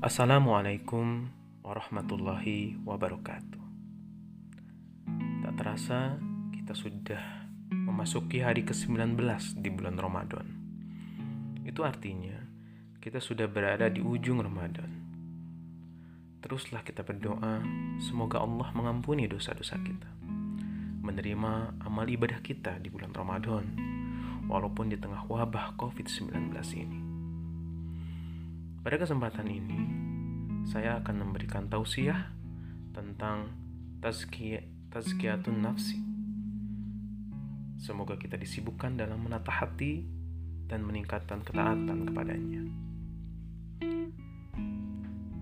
Assalamualaikum warahmatullahi wabarakatuh. Tak terasa kita sudah memasuki hari ke-19 di bulan Ramadan. Itu artinya kita sudah berada di ujung Ramadan. Teruslah kita berdoa, semoga Allah mengampuni dosa-dosa kita. Menerima amal ibadah kita di bulan Ramadan, walaupun di tengah wabah COVID-19 ini. Pada kesempatan ini, saya akan memberikan tausiah tentang tazkiyatun nafsi. Semoga kita disibukkan dalam menata hati dan meningkatkan ketaatan kepadanya.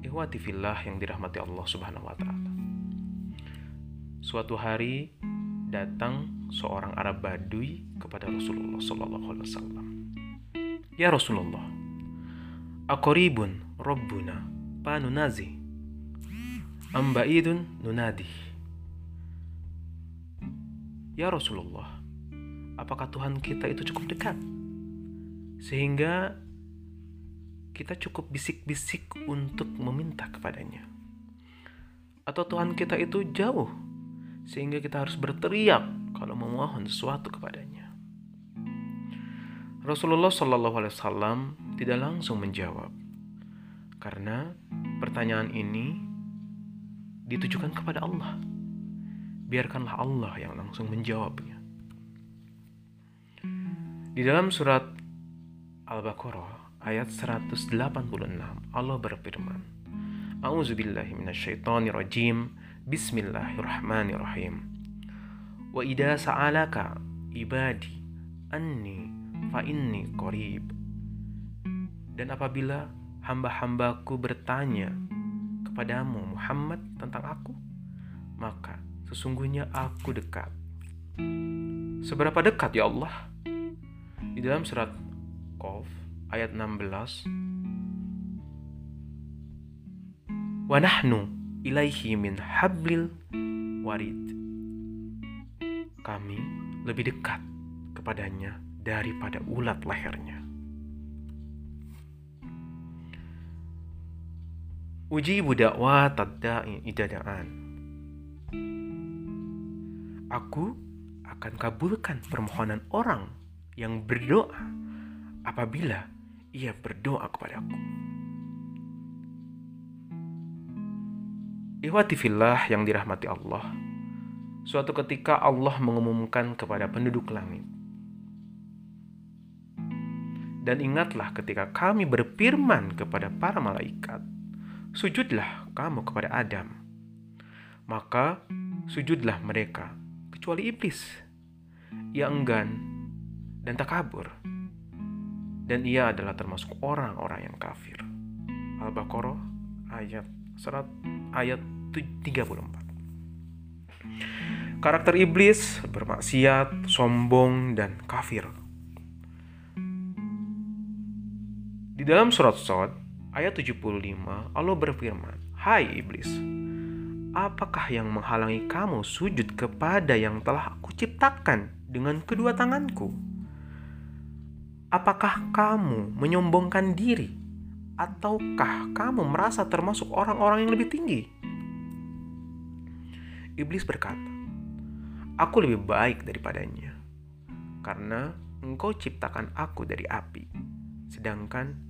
Ikhwati fillah yang dirahmati Allah Subhanahu wa taala. Suatu hari datang seorang Arab Badui kepada Rasulullah sallallahu alaihi wasallam. Ya Rasulullah, Akoribun Rabbuna panunazi Ambaidun nunadi Ya Rasulullah Apakah Tuhan kita itu cukup dekat? Sehingga kita cukup bisik-bisik untuk meminta kepadanya. Atau Tuhan kita itu jauh Sehingga kita harus berteriak kalau memohon sesuatu kepadanya Rasulullah Shallallahu Alaihi Wasallam tidak langsung menjawab, karena pertanyaan ini ditujukan kepada Allah. Biarkanlah Allah yang langsung menjawabnya. Di dalam surat Al-Baqarah ayat 186 Allah berfirman, A'udzubillahi minasyaitonirrajim. Bismillahirrahmanirrahim. Wa idza sa'alaka ibadi anni fa inni qarib. Dan apabila hamba-hambaku bertanya kepadamu Muhammad tentang aku, maka sesungguhnya aku dekat. Seberapa dekat ya Allah? Di dalam surat Qaf ayat 16 Wa nahnu ilaihi min hablil warid. Kami lebih dekat kepadanya daripada ulat lehernya. Uji budakwa tadda'i idadaan. Aku akan kabulkan permohonan orang yang berdoa apabila ia berdoa kepadaku. Ikhwati fillah yang dirahmati Allah. Suatu ketika Allah mengumumkan kepada penduduk langit dan ingatlah ketika kami berfirman kepada para malaikat, sujudlah kamu kepada Adam. Maka sujudlah mereka, kecuali iblis. Ia enggan dan tak kabur. Dan ia adalah termasuk orang-orang yang kafir. Al-Baqarah ayat serat ayat 34. Karakter iblis bermaksiat, sombong, dan kafir dalam surat Sod ayat 75 Allah berfirman, "Hai iblis, apakah yang menghalangi kamu sujud kepada yang telah aku ciptakan dengan kedua tanganku? Apakah kamu menyombongkan diri ataukah kamu merasa termasuk orang-orang yang lebih tinggi?" Iblis berkata, "Aku lebih baik daripadanya, karena engkau ciptakan aku dari api, sedangkan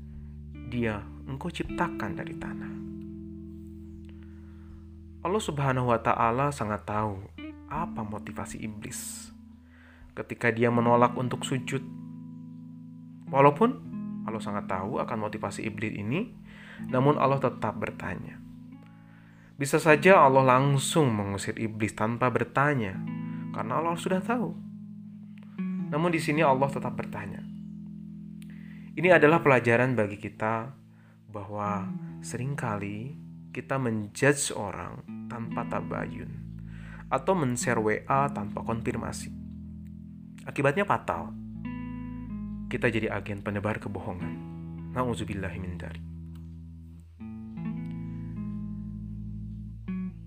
dia engkau ciptakan dari tanah. Allah Subhanahu wa taala sangat tahu apa motivasi iblis ketika dia menolak untuk sujud. Walaupun Allah sangat tahu akan motivasi iblis ini, namun Allah tetap bertanya. Bisa saja Allah langsung mengusir iblis tanpa bertanya, karena Allah sudah tahu. Namun di sini Allah tetap bertanya, ini adalah pelajaran bagi kita bahwa sering kali kita menjudge orang tanpa tabayun atau men-share WA tanpa konfirmasi. Akibatnya fatal. Kita jadi agen penebar kebohongan. Nauzubillahi dari.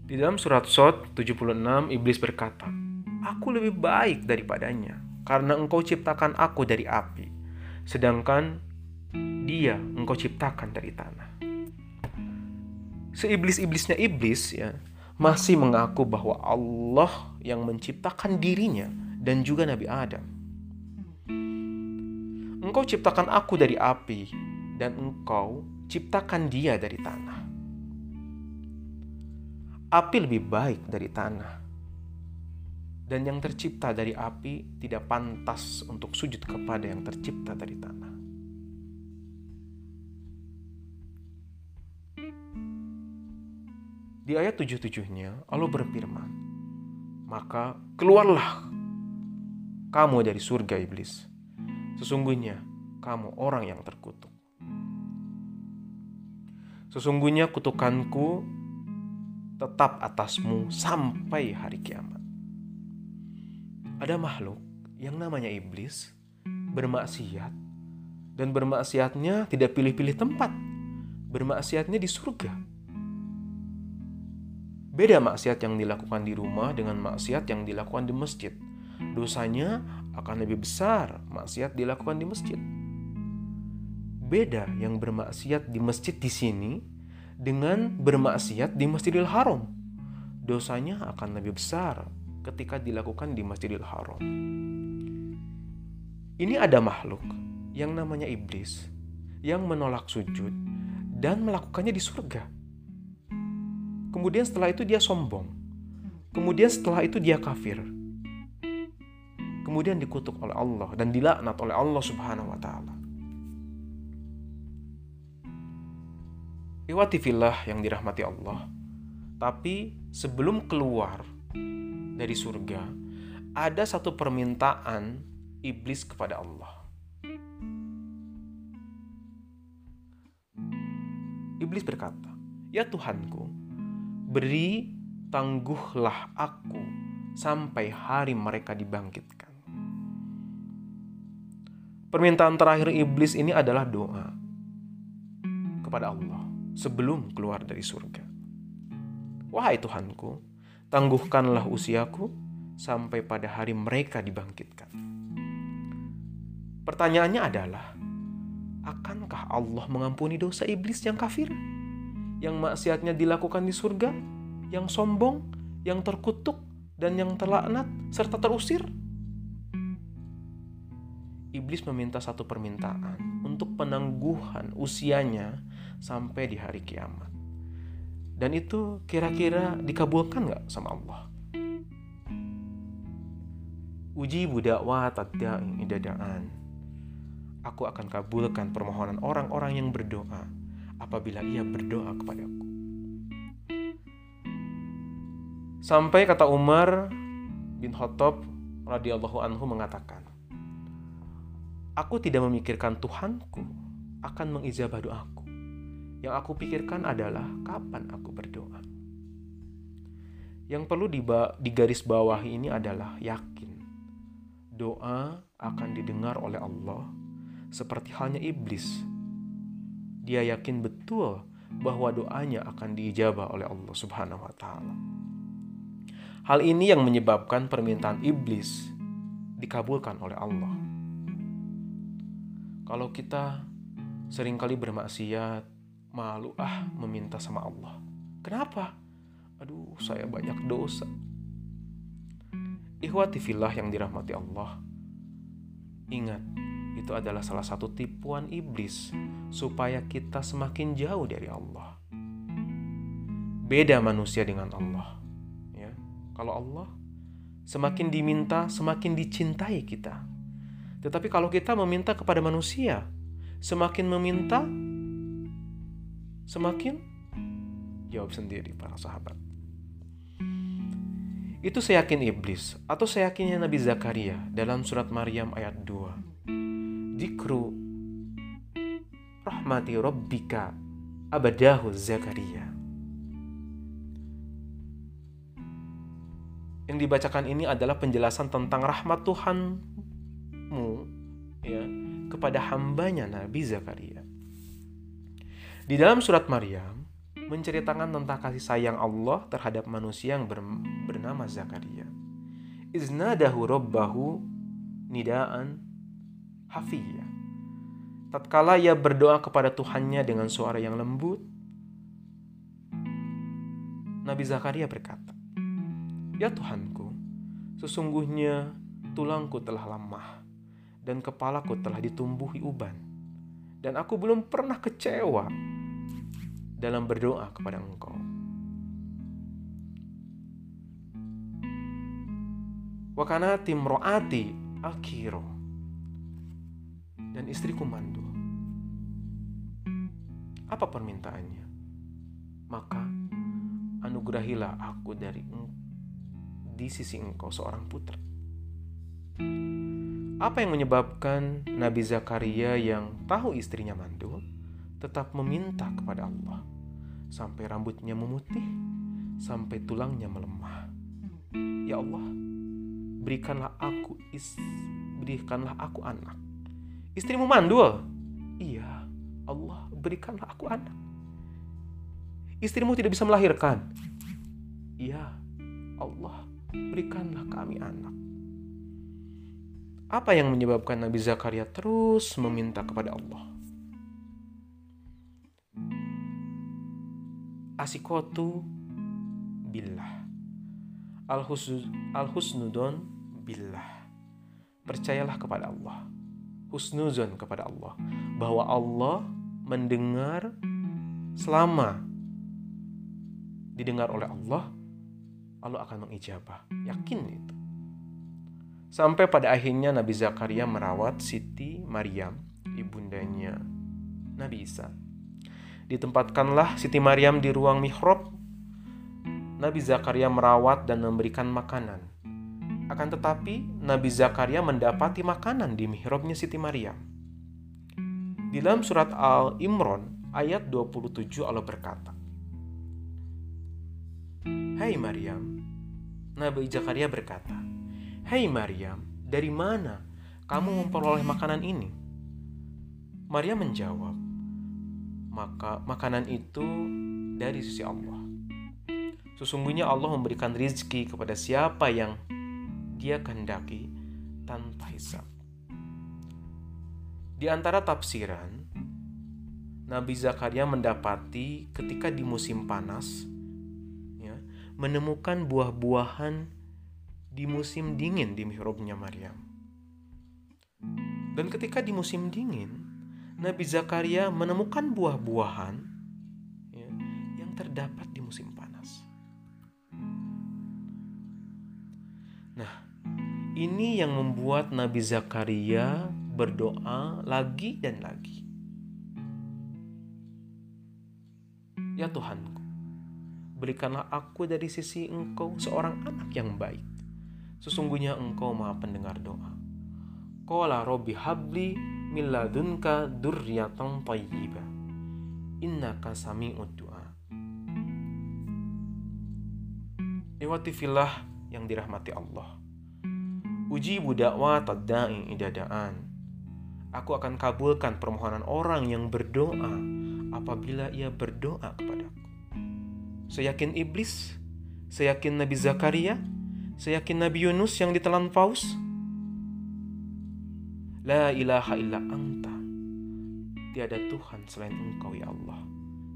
Di dalam surat Sot 76 iblis berkata, "Aku lebih baik daripadanya karena engkau ciptakan aku dari api." Sedangkan dia engkau ciptakan dari tanah. seiblis-iblisnya iblis ya masih mengaku bahwa Allah yang menciptakan dirinya dan juga Nabi Adam. Engkau ciptakan aku dari api dan engkau ciptakan dia dari tanah. Api lebih baik dari tanah. Dan yang tercipta dari api tidak pantas untuk sujud kepada yang tercipta dari tanah. Di ayat 77-nya Allah berfirman, "Maka keluarlah kamu dari surga iblis. Sesungguhnya kamu orang yang terkutuk." Sesungguhnya kutukanku tetap atasmu sampai hari kiamat. Ada makhluk yang namanya iblis bermaksiat dan bermaksiatnya tidak pilih-pilih tempat. Bermaksiatnya di surga Beda maksiat yang dilakukan di rumah dengan maksiat yang dilakukan di masjid. Dosanya akan lebih besar maksiat dilakukan di masjid. Beda yang bermaksiat di masjid di sini dengan bermaksiat di Masjidil Haram. Dosanya akan lebih besar ketika dilakukan di Masjidil Haram. Ini ada makhluk yang namanya iblis yang menolak sujud dan melakukannya di surga Kemudian setelah itu dia sombong. Kemudian setelah itu dia kafir. Kemudian dikutuk oleh Allah dan dilaknat oleh Allah Subhanahu wa taala. Iwati fillah yang dirahmati Allah. Tapi sebelum keluar dari surga, ada satu permintaan iblis kepada Allah. Iblis berkata, "Ya Tuhanku, Beri tangguhlah aku sampai hari mereka dibangkitkan. Permintaan terakhir iblis ini adalah doa kepada Allah sebelum keluar dari surga. Wahai Tuhanku, tangguhkanlah usiaku sampai pada hari mereka dibangkitkan. Pertanyaannya adalah, akankah Allah mengampuni dosa iblis yang kafir? yang maksiatnya dilakukan di surga, yang sombong, yang terkutuk, dan yang terlaknat serta terusir. Iblis meminta satu permintaan untuk penangguhan usianya sampai di hari kiamat. Dan itu kira-kira dikabulkan nggak sama Allah? Uji budakwah tadda'i idadaan. Aku akan kabulkan permohonan orang-orang yang berdoa apabila ia berdoa kepadaku. Sampai kata Umar bin Khattab radhiyallahu anhu mengatakan, Aku tidak memikirkan Tuhanku akan mengijabah doaku. Yang aku pikirkan adalah kapan aku berdoa. Yang perlu digaris bawah ini adalah yakin. Doa akan didengar oleh Allah seperti halnya iblis dia yakin betul bahwa doanya akan diijabah oleh Allah Subhanahu wa taala. Hal ini yang menyebabkan permintaan iblis dikabulkan oleh Allah. Kalau kita sering kali bermaksiat, malu ah meminta sama Allah. Kenapa? Aduh, saya banyak dosa. Ikhwati fillah yang dirahmati Allah. Ingat, itu adalah salah satu tipuan iblis supaya kita semakin jauh dari Allah. Beda manusia dengan Allah. Ya. Kalau Allah semakin diminta, semakin dicintai kita. Tetapi kalau kita meminta kepada manusia, semakin meminta, semakin jawab sendiri para sahabat. Itu saya yakin iblis atau saya yakinnya Nabi Zakaria dalam surat Maryam ayat 2 Dikru rahmati rabbika abadahu Zakaria. Yang dibacakan ini adalah penjelasan tentang rahmat Tuhanmu ya kepada hambanya Nabi Zakaria. Di dalam surat Maryam menceritakan tentang kasih sayang Allah terhadap manusia yang bernama Zakaria. Iznadahu rabbahu nidaan hafiyah. Tatkala ia berdoa kepada Tuhannya dengan suara yang lembut, Nabi Zakaria berkata, "Ya Tuhanku, sesungguhnya tulangku telah lemah dan kepalaku telah ditumbuhi uban, dan aku belum pernah kecewa dalam berdoa kepada Engkau." Wakana timroati akiro dan istriku mandul. Apa permintaannya? Maka anugerahilah aku dari di sisi engkau seorang putra. Apa yang menyebabkan Nabi Zakaria yang tahu istrinya mandul tetap meminta kepada Allah sampai rambutnya memutih, sampai tulangnya melemah. Ya Allah, berikanlah aku is, berikanlah aku anak. Istrimu mandul? Iya, Allah berikanlah aku anak. Istrimu tidak bisa melahirkan. Iya, Allah berikanlah kami anak. Apa yang menyebabkan Nabi Zakaria terus meminta kepada Allah? Asikotu billah. Al-husnudon billah. Percayalah kepada Allah. Husnuzon kepada Allah. Bahwa Allah mendengar selama didengar oleh Allah, Allah akan mengijabah. Yakin itu. Sampai pada akhirnya Nabi Zakaria merawat Siti Maryam, ibundanya Nabi Isa. Ditempatkanlah Siti Maryam di ruang mihrab. Nabi Zakaria merawat dan memberikan makanan. Akan tetapi, Nabi Zakaria mendapati makanan di mihrabnya Siti Maryam. Di dalam surat Al-Imran ayat 27 Allah berkata, Hai Maryam, Nabi Zakaria berkata, Hai Maryam, dari mana kamu memperoleh makanan ini? Maryam menjawab, maka makanan itu dari sisi Allah. Sesungguhnya Allah memberikan rizki kepada siapa yang dia kehendaki tanpa hisab. Di antara tafsiran, Nabi Zakaria mendapati ketika di musim panas, ya, menemukan buah-buahan di musim dingin di mihrabnya Maryam. Dan ketika di musim dingin, Nabi Zakaria menemukan buah-buahan ya, yang terdapat di musim panas. Nah, ini yang membuat Nabi Zakaria berdoa lagi dan lagi. Ya Tuhanku, berikanlah aku dari sisi Engkau seorang anak yang baik. Sesungguhnya Engkau Maha pendengar doa. Qala Robbi habli min ladunka durriyatan tayyibah. Innaka sami'ud du'a. Iwati filah yang dirahmati Allah. Uji budakwa tadda'i idadaan Aku akan kabulkan permohonan orang yang berdoa apabila ia berdoa kepadaku. Seyakin iblis, seyakin Nabi Zakaria, seyakin Nabi Yunus yang ditelan paus. La ilaha illa anta. Tiada Tuhan selain engkau ya Allah.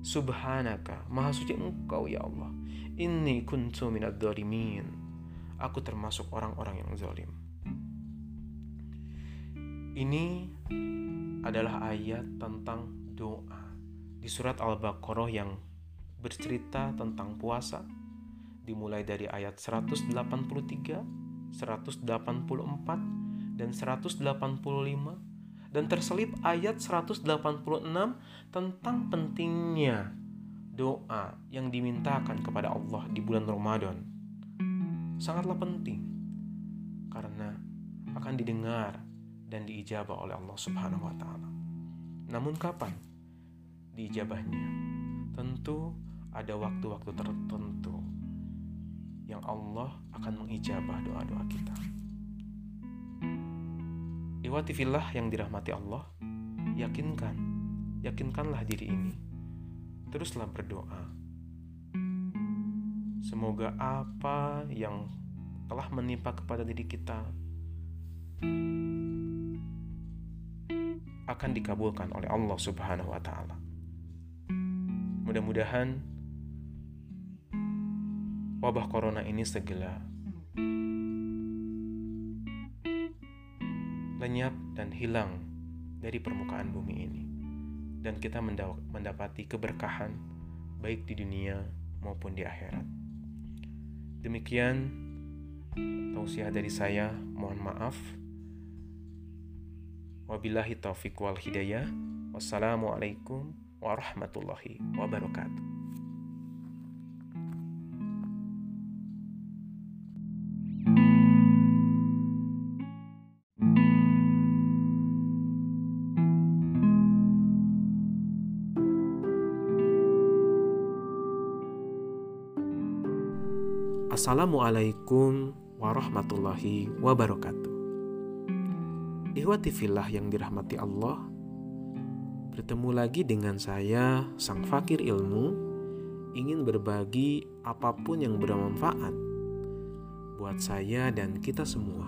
Subhanaka, maha suci engkau ya Allah. Inni kuntu minad Aku termasuk orang-orang yang zalim. Ini adalah ayat tentang doa di surat Al-Baqarah yang bercerita tentang puasa dimulai dari ayat 183, 184, dan 185 dan terselip ayat 186 tentang pentingnya doa yang dimintakan kepada Allah di bulan Ramadan. Sangatlah penting karena akan didengar dan diijabah oleh Allah Subhanahu wa taala. Namun kapan diijabahnya? Tentu ada waktu-waktu tertentu yang Allah akan mengijabah doa-doa kita. Iwati yang dirahmati Allah, yakinkan, yakinkanlah diri ini. Teruslah berdoa. Semoga apa yang telah menimpa kepada diri kita akan dikabulkan oleh Allah Subhanahu wa taala. Mudah-mudahan wabah corona ini segera lenyap dan hilang dari permukaan bumi ini dan kita mendapati keberkahan baik di dunia maupun di akhirat. Demikian tausiah dari saya, mohon maaf. Wabillahi taufiq wal hidayah. Wassalamualaikum warahmatullahi wabarakatuh. Assalamualaikum warahmatullahi wabarakatuh. Ihwati fillah yang dirahmati Allah, bertemu lagi dengan saya, sang fakir ilmu, ingin berbagi apa pun yang bermanfaat buat saya dan kita semua.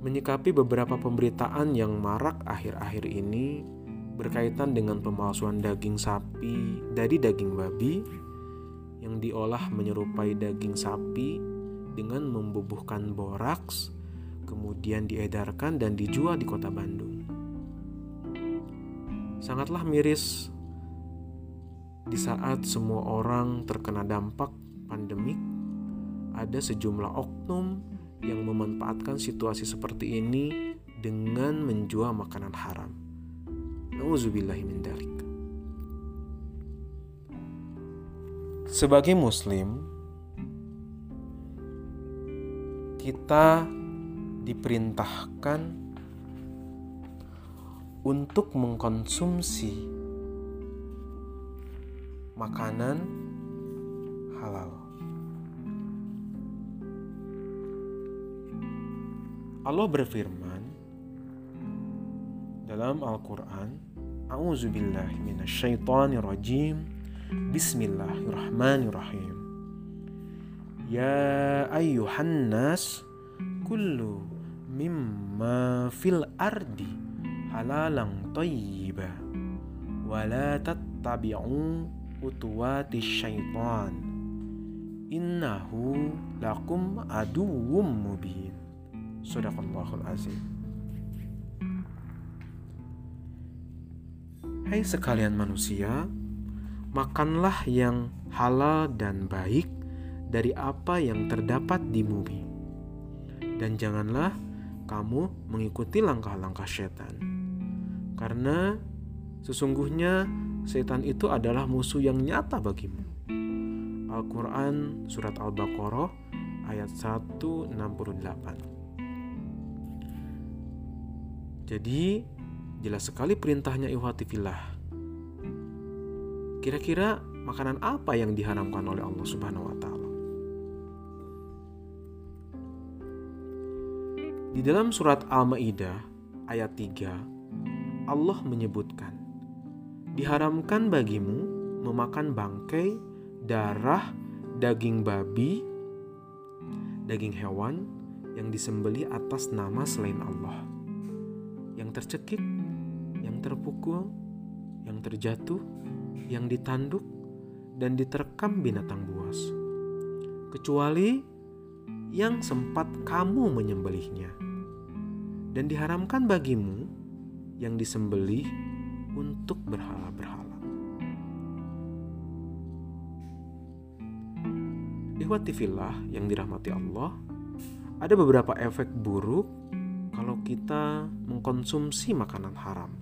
Menyikapi beberapa pemberitaan yang marak akhir-akhir ini, berkaitan dengan pemalsuan daging sapi dari daging babi yang diolah menyerupai daging sapi dengan membubuhkan boraks, kemudian diedarkan dan dijual di kota Bandung. Sangatlah miris di saat semua orang terkena dampak pandemik, ada sejumlah oknum yang memanfaatkan situasi seperti ini dengan menjual makanan haram. Nauzubillahi. Sebagai muslim, kita diperintahkan untuk mengkonsumsi makanan halal. Allah berfirman dalam Al-Quran A'udzu billahi minasyaitonir rajim Bismillahirrahmanirrahim. Ya ayyuhan nas kullu mimma fil ardi halalang thayyiba wa la tattabi'u utuwati syaitan. Innahu lakum aduwwum mubin. Sadaqallahul azim Hai sekalian manusia, makanlah yang halal dan baik dari apa yang terdapat di bumi. Dan janganlah kamu mengikuti langkah-langkah setan. Karena sesungguhnya setan itu adalah musuh yang nyata bagimu. Al-Quran Surat Al-Baqarah ayat 168 Jadi Jelas sekali perintahnya ihwati filah. Kira-kira makanan apa yang diharamkan oleh Allah Subhanahu wa taala? Di dalam surat Al-Maidah ayat 3 Allah menyebutkan diharamkan bagimu memakan bangkai, darah, daging babi, daging hewan yang disembeli atas nama selain Allah. Yang tercekik terpukul, yang terjatuh, yang ditanduk, dan diterkam binatang buas, kecuali yang sempat kamu menyembelihnya, dan diharamkan bagimu yang disembelih untuk berhala-berhala. Ikhwati fillah yang dirahmati Allah, ada beberapa efek buruk kalau kita mengkonsumsi makanan haram.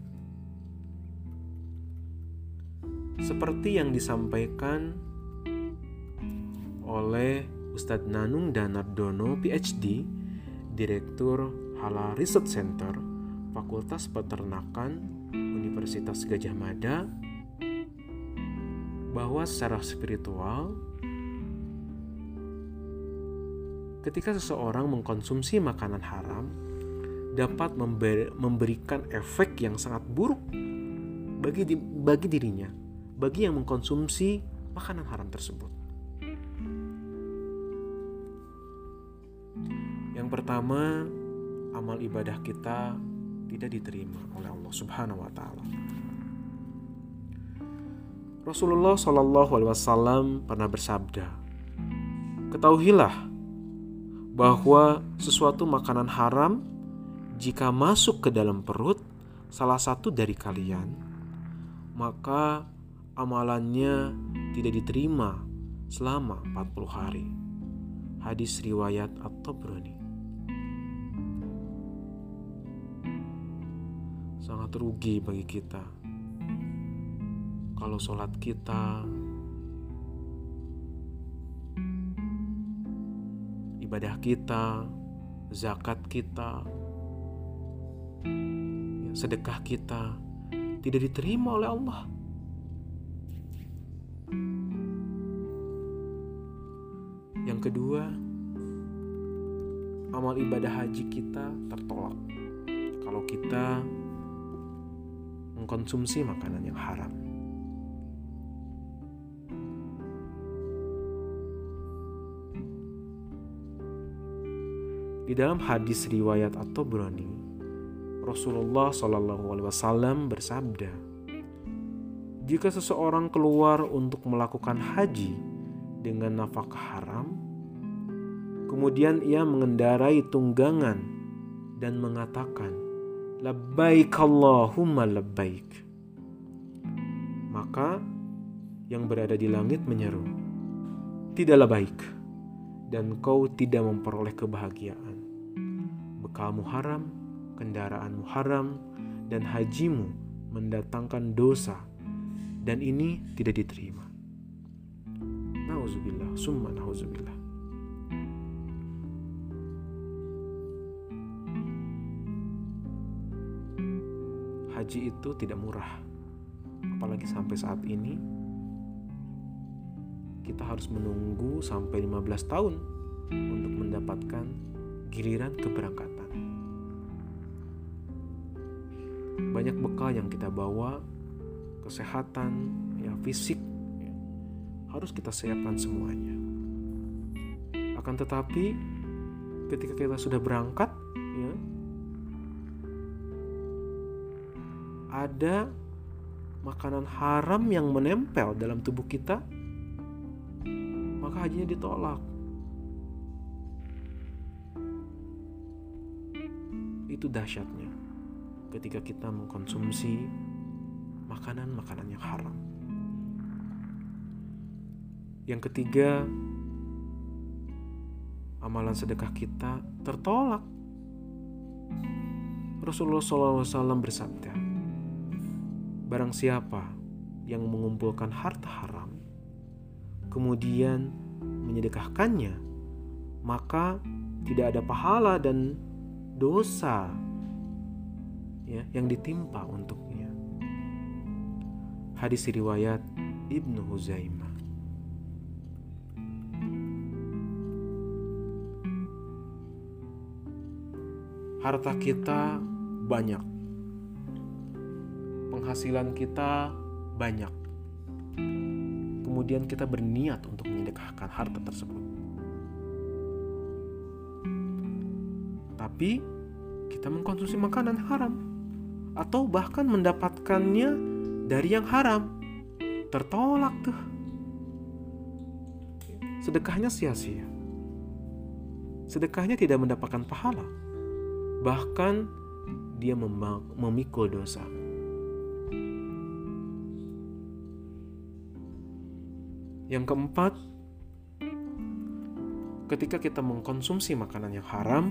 Seperti yang disampaikan oleh Ustadz Nanung Danardono PhD, Direktur Halal Research Center, Fakultas Peternakan Universitas Gajah Mada, bahwa secara spiritual, ketika seseorang mengkonsumsi makanan haram, dapat memberikan efek yang sangat buruk bagi bagi dirinya bagi yang mengkonsumsi makanan haram tersebut. Yang pertama, amal ibadah kita tidak diterima oleh Allah Subhanahu wa taala. Rasulullah Shallallahu Alaihi Wasallam pernah bersabda, ketahuilah bahwa sesuatu makanan haram jika masuk ke dalam perut salah satu dari kalian, maka amalannya tidak diterima selama 40 hari. Hadis riwayat At-Tabrani. Sangat rugi bagi kita kalau sholat kita ibadah kita zakat kita ya, sedekah kita tidak diterima oleh Allah yang kedua amal ibadah haji kita tertolak. Kalau kita mengkonsumsi makanan yang haram. Di dalam hadis riwayat atau berani, Rasulullah Shallallahu Alaihi Wasallam bersabda, jika seseorang keluar untuk melakukan haji dengan nafkah haram, kemudian ia mengendarai tunggangan dan mengatakan, Labbaik Allahumma labbaik. Maka yang berada di langit menyeru, Tidaklah baik, dan kau tidak memperoleh kebahagiaan bekalmu haram, kendaraanmu haram, dan hajimu mendatangkan dosa, dan ini tidak diterima. Nauzubillah, summa nauzubillah. Haji itu tidak murah, apalagi sampai saat ini kita harus menunggu sampai 15 tahun untuk mendapatkan giliran keberangkatan. Banyak bekal yang kita bawa, kesehatan, ya fisik, harus kita siapkan semuanya. Akan tetapi, ketika kita sudah berangkat, ya, ada makanan haram yang menempel dalam tubuh kita, maka hajinya ditolak. Itu dahsyatnya ketika kita mengkonsumsi makanan-makanan yang haram. Yang ketiga, amalan sedekah kita tertolak. Rasulullah SAW bersabda, Barang siapa yang mengumpulkan harta haram, kemudian menyedekahkannya, maka tidak ada pahala dan dosa ya yang ditimpa untuknya. Hadis riwayat Ibnu Huzaimah. Harta kita banyak. Penghasilan kita banyak. Kemudian kita berniat untuk menyedekahkan harta tersebut. tapi kita mengkonsumsi makanan haram atau bahkan mendapatkannya dari yang haram. Tertolak tuh. Sedekahnya sia-sia. Sedekahnya tidak mendapatkan pahala. Bahkan dia memikul dosa. Yang keempat, ketika kita mengkonsumsi makanan yang haram,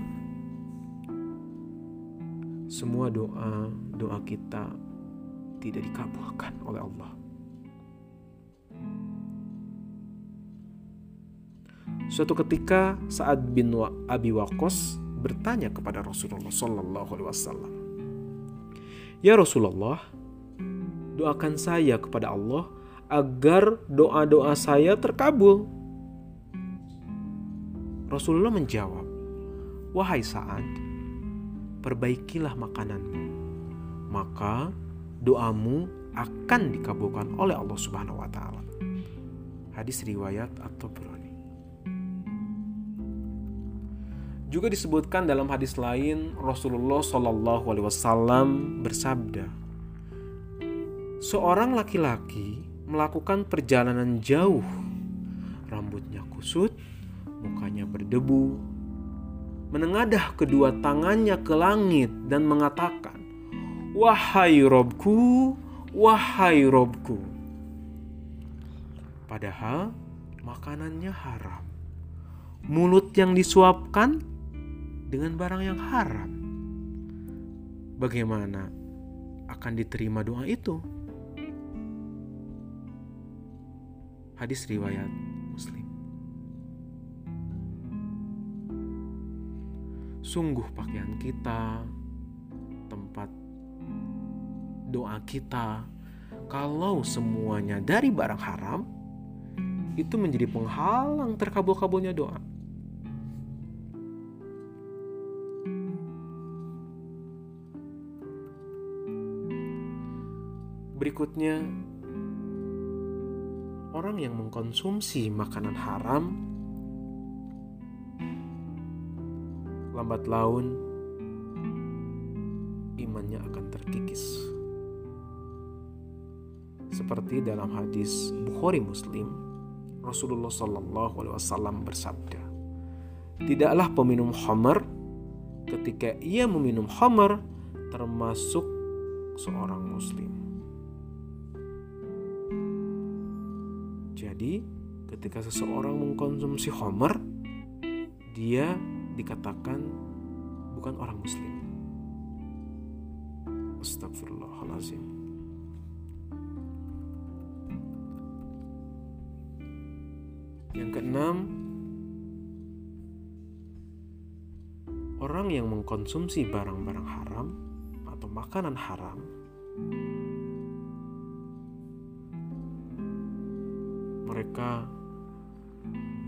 semua doa doa kita tidak dikabulkan oleh Allah. Suatu ketika saat bin Abi Waqqas bertanya kepada Rasulullah Sallallahu Alaihi Wasallam, Ya Rasulullah, doakan saya kepada Allah agar doa-doa saya terkabul. Rasulullah menjawab, Wahai Sa'ad, perbaikilah makananmu, maka doamu akan dikabulkan oleh Allah Subhanahu wa taala. Hadis riwayat atau Juga disebutkan dalam hadis lain Rasulullah Shallallahu alaihi wasallam bersabda, Seorang laki-laki melakukan perjalanan jauh. Rambutnya kusut, mukanya berdebu. Menengadah kedua tangannya ke langit dan mengatakan, "Wahai Robku, wahai Robku." Padahal makanannya haram. Mulut yang disuapkan dengan barang yang haram. Bagaimana akan diterima doa itu? Hadis riwayat Muslim. Sungguh pakaian kita, tempat doa kita, kalau semuanya dari barang haram, itu menjadi penghalang terkabul-kabulnya doa. Berikutnya, orang yang mengkonsumsi makanan haram lambat laun imannya akan terkikis. Seperti dalam hadis Bukhari Muslim, Rasulullah Shallallahu Alaihi Wasallam bersabda, tidaklah peminum homer ketika ia meminum homer termasuk seorang muslim. Jadi, ketika seseorang mengkonsumsi homer, dia dikatakan bukan orang muslim. Astagfirullahalazim. Yang keenam, orang yang mengkonsumsi barang-barang haram atau makanan haram mereka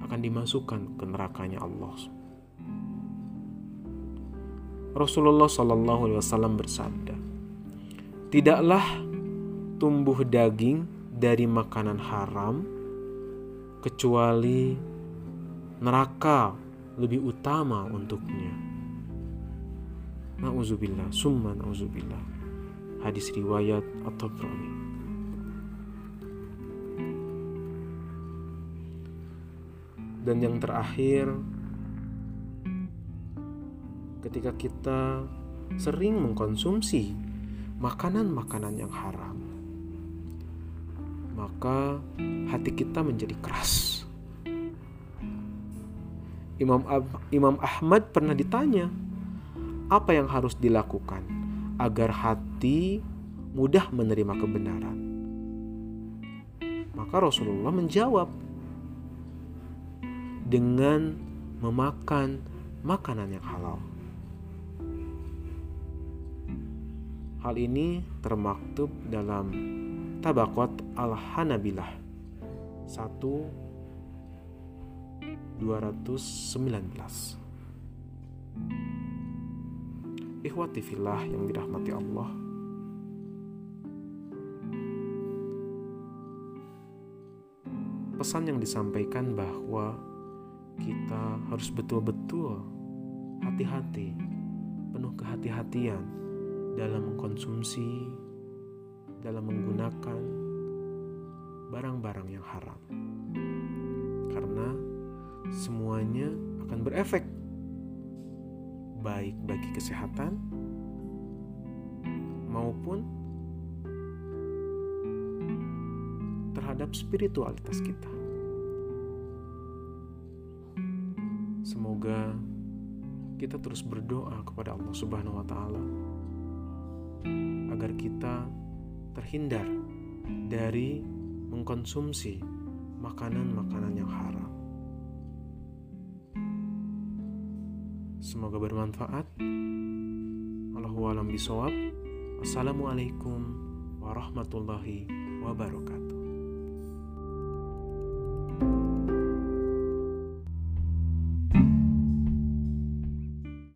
akan dimasukkan ke nerakanya Allah. Rasulullah Shallallahu Alaihi Wasallam bersabda, tidaklah tumbuh daging dari makanan haram kecuali neraka lebih utama untuknya. Nauzubillah, summa nauzubillah. Hadis riwayat atau Dan yang terakhir, ketika kita sering mengkonsumsi makanan-makanan yang haram, maka hati kita menjadi keras. Imam Imam Ahmad pernah ditanya, apa yang harus dilakukan agar hati mudah menerima kebenaran? Maka Rasulullah menjawab, dengan memakan makanan yang halal. Hal ini termaktub dalam Tabakot Al-Hanabilah 1 219 Ikhwati fillah yang dirahmati Allah Pesan yang disampaikan bahwa kita harus betul-betul hati-hati, penuh kehati-hatian dalam mengkonsumsi, dalam menggunakan barang-barang yang haram. Karena semuanya akan berefek baik bagi kesehatan maupun terhadap spiritualitas kita. Semoga kita terus berdoa kepada Allah Subhanahu wa taala agar kita terhindar dari mengkonsumsi makanan-makanan yang haram. Semoga bermanfaat. Allahu a'lam bishawab. Assalamualaikum warahmatullahi wabarakatuh.